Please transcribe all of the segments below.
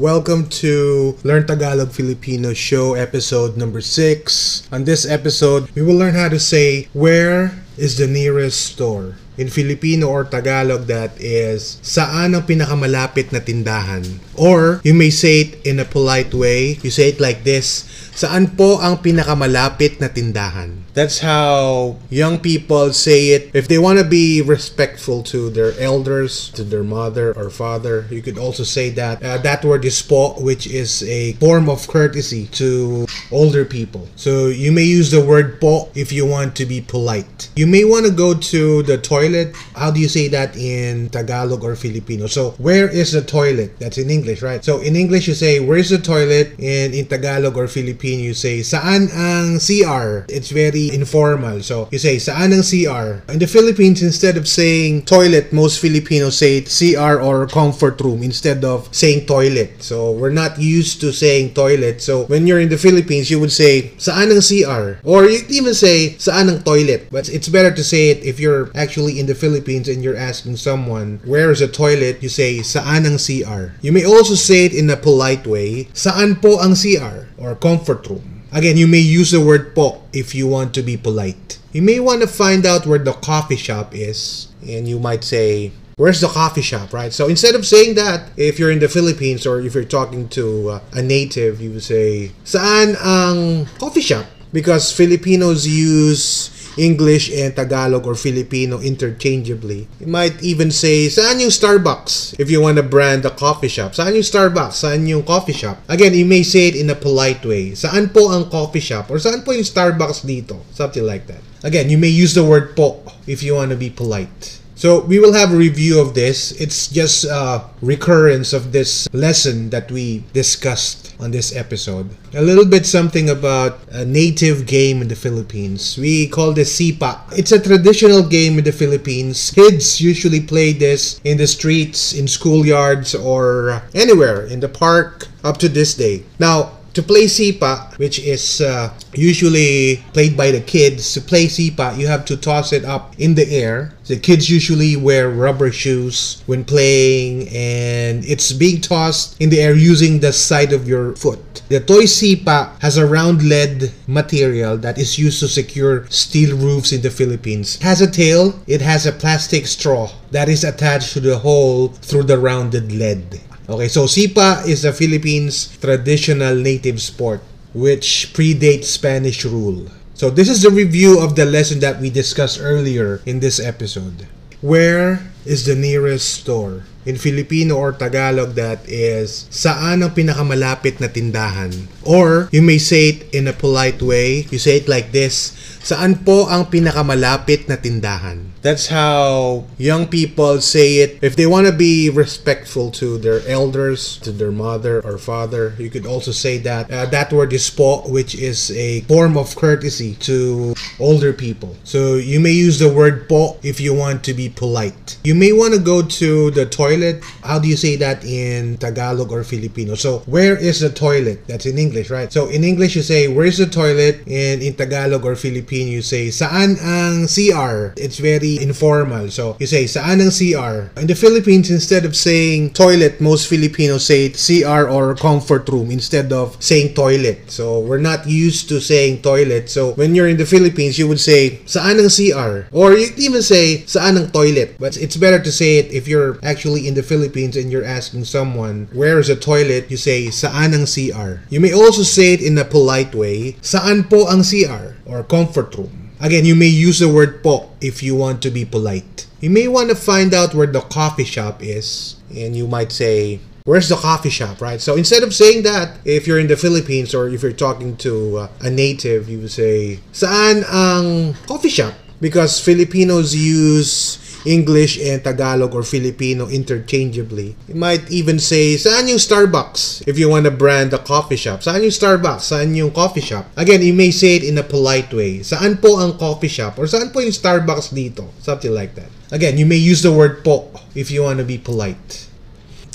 Welcome to Learn Tagalog Filipino show episode number 6. On this episode, we will learn how to say where is the nearest store. In Filipino or Tagalog that is saan ang pinakamalapit na tindahan. Or you may say it in a polite way. You say it like this, saan po ang pinakamalapit na tindahan. That's how young people say it. If they want to be respectful to their elders, to their mother or father, you could also say that. Uh, that word is po, which is a form of courtesy to older people. So you may use the word po if you want to be polite. You may want to go to the toilet. How do you say that in Tagalog or Filipino? So where is the toilet? That's in English, right? So in English you say where's the toilet, and in Tagalog or Filipino you say saan ang CR. It's very informal. So you say saan ang CR. In the Philippines, instead of saying toilet, most Filipinos say CR or comfort room instead of saying toilet. So we're not used to saying toilet. So when you're in the Philippines, you would say saan ang CR or you even say saan ang toilet. But it's better to say it if you're actually in the Philippines and you're asking someone where is a toilet, you say saan ang CR. You may also say it in a polite way, saan po ang CR or comfort room. Again, you may use the word po if you want to be polite. You may want to find out where the coffee shop is, and you might say, Where's the coffee shop, right? So instead of saying that, if you're in the Philippines or if you're talking to uh, a native, you would say, Saan ang coffee shop? Because Filipinos use English and Tagalog or Filipino interchangeably. You might even say, saan yung Starbucks? If you want to brand a coffee shop. Saan yung Starbucks? Saan yung coffee shop? Again, you may say it in a polite way. Saan po ang coffee shop? Or saan po yung Starbucks dito? Something like that. Again, you may use the word po if you want to be polite. So we will have a review of this. It's just a recurrence of this lesson that we discussed on this episode. A little bit something about a native game in the Philippines. We call this sipa. It's a traditional game in the Philippines. Kids usually play this in the streets, in schoolyards, or anywhere in the park up to this day. Now, to play sipa, which is uh, usually played by the kids, to play sipa, you have to toss it up in the air. The kids usually wear rubber shoes when playing, and it's being tossed in the air using the side of your foot. The toy sipa has a round lead material that is used to secure steel roofs in the Philippines. It has a tail, it has a plastic straw that is attached to the hole through the rounded lead. Okay, so Sipa is the Philippines' traditional native sport which predates Spanish rule. So this is the review of the lesson that we discussed earlier in this episode. Where is the nearest store? In Filipino or Tagalog that is saan ang pinakamalapit na tindahan? Or you may say it in a polite way. You say it like this, saan po ang pinakamalapit na tindahan? That's how young people say it. If they want to be respectful to their elders, to their mother or father, you could also say that. Uh, that word is po, which is a form of courtesy to older people. So you may use the word po if you want to be polite. You may want to go to the toilet. How do you say that in Tagalog or Filipino? So where is the toilet? That's in English, right? So in English you say where's the toilet, and in Tagalog or Filipino you say saan ang CR. It's very informal. So you say saan ang CR. In the Philippines, instead of saying toilet, most Filipinos say CR or comfort room instead of saying toilet. So we're not used to saying toilet. So when you're in the Philippines, you would say saan ang CR or you even say saan ang toilet. But it's better to say it if you're actually in the Philippines and you're asking someone where is a toilet, you say saan ang CR. You may also say it in a polite way, saan po ang CR or comfort room. Again, you may use the word po if you want to be polite. You may want to find out where the coffee shop is, and you might say, Where's the coffee shop, right? So instead of saying that, if you're in the Philippines or if you're talking to uh, a native, you would say, Saan ang coffee shop? Because Filipinos use English and Tagalog or Filipino interchangeably. You might even say, saan yung Starbucks? If you want to brand a coffee shop. Saan yung Starbucks? Saan yung coffee shop? Again, you may say it in a polite way. Saan po ang coffee shop? Or saan po yung Starbucks dito? Something like that. Again, you may use the word po if you want to be polite.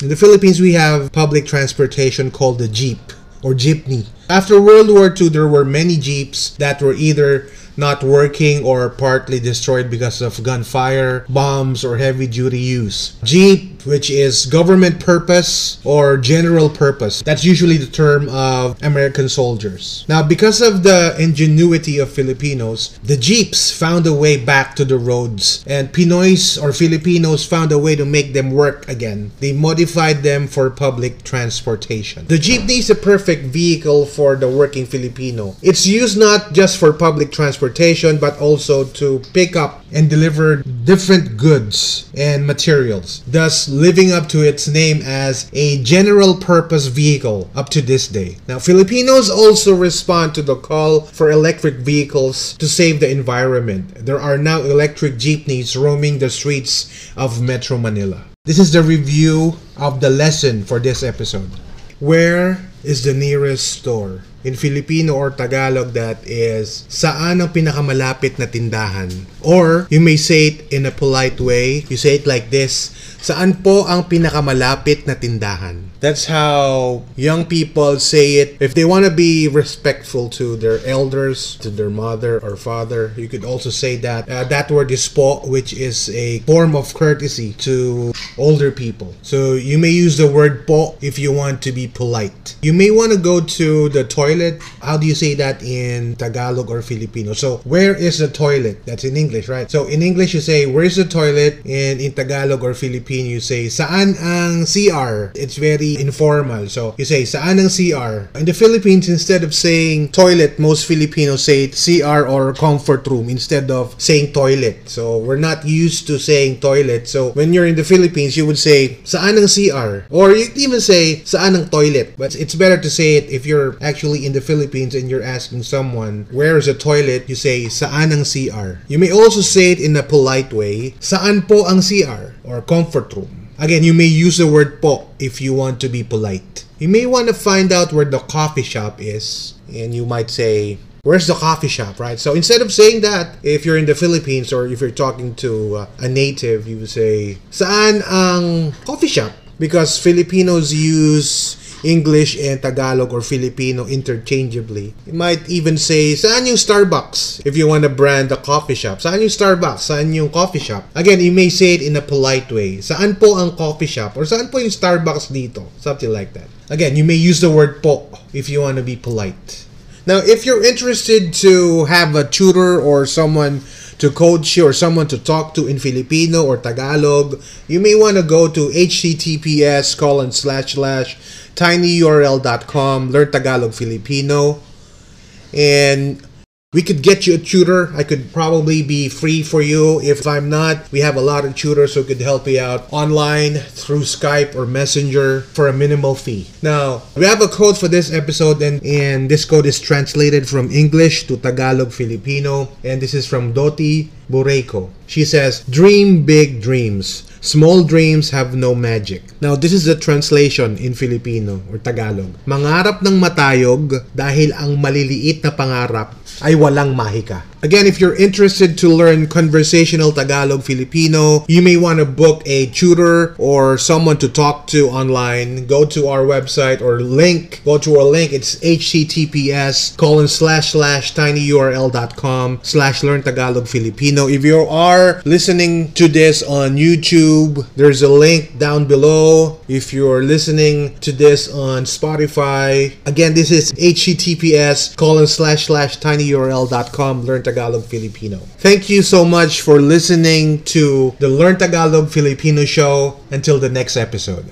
In the Philippines, we have public transportation called the jeep or jeepney. After World War II, there were many jeeps that were either not working or partly destroyed because of gunfire, bombs, or heavy duty use. Jeep which is government purpose or general purpose. That's usually the term of American soldiers. Now, because of the ingenuity of Filipinos, the jeeps found a way back to the roads, and Pinoys or Filipinos found a way to make them work again. They modified them for public transportation. The jeepney is a perfect vehicle for the working Filipino. It's used not just for public transportation, but also to pick up and delivered different goods and materials, thus living up to its name as a general purpose vehicle up to this day. Now, Filipinos also respond to the call for electric vehicles to save the environment. There are now electric jeepneys roaming the streets of Metro Manila. This is the review of the lesson for this episode. Where is the nearest store? In Filipino or Tagalog, that is, saan ang pinakamalapit na tindahan? Or, you may say it in a polite way. You say it like this, saan po ang pinakamalapit na tindahan? That's how young people say it. If they want to be respectful to their elders, to their mother or father, you could also say that. Uh, that word is po, which is a form of courtesy to older people. So you may use the word po if you want to be polite. You may want to go to the toilet. How do you say that in Tagalog or Filipino? So where is the toilet? That's in English, right? So in English you say where's the toilet? And in Tagalog or Filipino you say saan ang CR? It's very informal. So you say, saan ang CR? In the Philippines, instead of saying toilet, most Filipinos say CR or comfort room instead of saying toilet. So we're not used to saying toilet. So when you're in the Philippines, you would say, saan ang CR? Or you even say, saan ang toilet? But it's better to say it if you're actually in the Philippines and you're asking someone, where is a toilet? You say, saan ang CR? You may also say it in a polite way, saan po ang CR? Or comfort room. Again, you may use the word po if you want to be polite. You may want to find out where the coffee shop is, and you might say, Where's the coffee shop, right? So instead of saying that, if you're in the Philippines or if you're talking to uh, a native, you would say, Saan ang coffee shop? Because Filipinos use English and Tagalog or Filipino interchangeably. You might even say, saan yung Starbucks? If you want to brand a coffee shop. Saan yung Starbucks? Saan yung coffee shop? Again, you may say it in a polite way. Saan po ang coffee shop? Or saan po yung Starbucks dito? Something like that. Again, you may use the word po if you want to be polite. Now, if you're interested to have a tutor or someone to coach you or someone to talk to in Filipino or Tagalog, you may want to go to https colon slash slash tinyurl.com, learn Tagalog Filipino. And we could get you a tutor. I could probably be free for you. If I'm not, we have a lot of tutors who could help you out online through Skype or Messenger for a minimal fee. Now, we have a code for this episode, and, and this code is translated from English to Tagalog Filipino. And this is from Dottie Boreyko. She says, Dream big dreams. Small dreams have no magic. Now, this is the translation in Filipino or Tagalog. Mangarap ng matayog dahil ang maliliit na pangarap ay walang mahika. Again, if you're interested to learn conversational Tagalog Filipino, you may want to book a tutor or someone to talk to online. Go to our website or link. Go to our link. It's https colon slash slash tinyurl.com slash learn Tagalog Filipino. If you are listening to this on YouTube, there's a link down below. If you're listening to this on Spotify, again, this is https colon slash slash tinyurl.com learn Tagalog Tagalog Filipino. Thank you so much for listening to the Learn Tagalog Filipino show. Until the next episode.